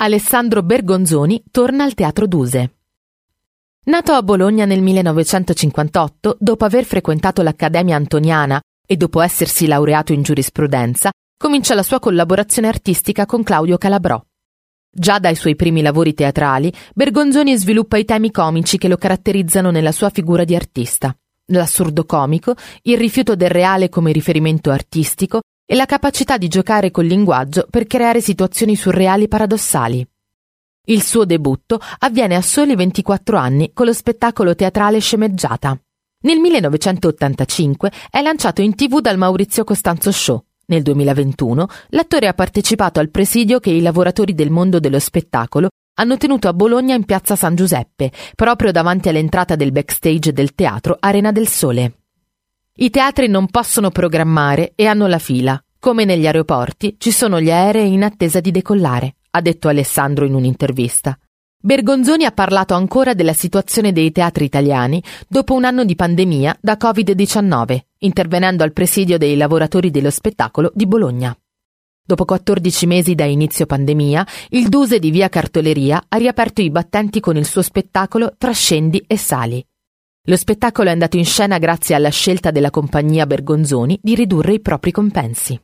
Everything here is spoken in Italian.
Alessandro Bergonzoni torna al Teatro Duse. Nato a Bologna nel 1958, dopo aver frequentato l'Accademia Antoniana e dopo essersi laureato in giurisprudenza, comincia la sua collaborazione artistica con Claudio Calabrò. Già dai suoi primi lavori teatrali, Bergonzoni sviluppa i temi comici che lo caratterizzano nella sua figura di artista. L'assurdo comico, il rifiuto del reale come riferimento artistico e la capacità di giocare col linguaggio per creare situazioni surreali paradossali. Il suo debutto avviene a soli 24 anni con lo spettacolo teatrale Sceneggiata. Nel 1985 è lanciato in tv dal Maurizio Costanzo Show. Nel 2021 l'attore ha partecipato al presidio che i lavoratori del mondo dello spettacolo hanno tenuto a Bologna in piazza San Giuseppe, proprio davanti all'entrata del backstage del teatro Arena del Sole. I teatri non possono programmare e hanno la fila. Come negli aeroporti ci sono gli aerei in attesa di decollare ha detto Alessandro in un'intervista. Bergonzoni ha parlato ancora della situazione dei teatri italiani dopo un anno di pandemia da Covid-19, intervenendo al presidio dei lavoratori dello spettacolo di Bologna. Dopo 14 mesi da inizio pandemia, il Duse di Via Cartoleria ha riaperto i battenti con il suo spettacolo Trascendi e Sali. Lo spettacolo è andato in scena grazie alla scelta della compagnia Bergonzoni di ridurre i propri compensi.